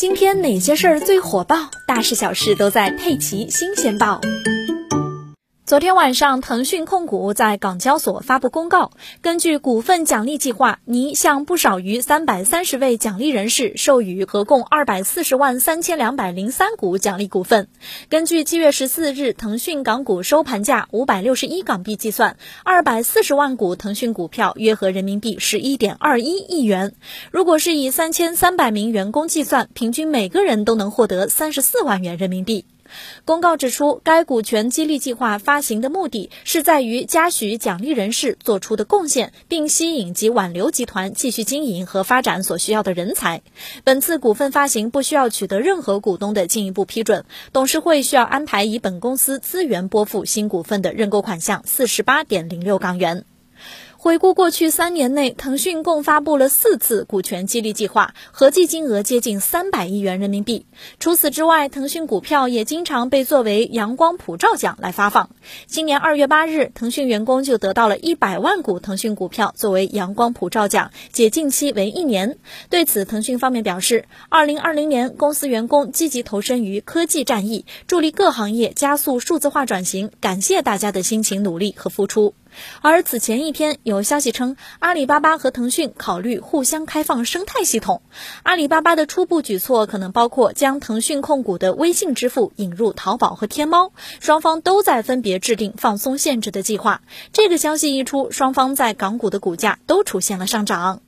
今天哪些事儿最火爆？大事小事都在《佩奇新鲜报》。昨天晚上，腾讯控股在港交所发布公告，根据股份奖励计划，拟向不少于三百三十位奖励人士授予合共二百四十万三千两百零三股奖励股份。根据七月十四日腾讯港股收盘价五百六十一港币计算，二百四十万股腾讯股票约合人民币十一点二一亿元。如果是以三千三百名员工计算，平均每个人都能获得三十四万元人民币。公告指出，该股权激励计划发行的目的是在于嘉许奖励人士做出的贡献，并吸引及挽留集团继续经营和发展所需要的人才。本次股份发行不需要取得任何股东的进一步批准，董事会需要安排以本公司资源拨付新股份的认购款项四十八点零六港元。回顾过去三年内，腾讯共发布了四次股权激励计划，合计金额接近三百亿元人民币。除此之外，腾讯股票也经常被作为阳光普照奖来发放。今年二月八日，腾讯员工就得到了一百万股腾讯股票作为阳光普照奖，解禁期为一年。对此，腾讯方面表示，二零二零年公司员工积极投身于科技战役，助力各行业加速数字化转型，感谢大家的辛勤努力和付出。而此前一天，有消息称，阿里巴巴和腾讯考虑互相开放生态系统。阿里巴巴的初步举措可能包括将腾讯控股的微信支付引入淘宝和天猫，双方都在分别制定放松限制的计划。这个消息一出，双方在港股的股价都出现了上涨。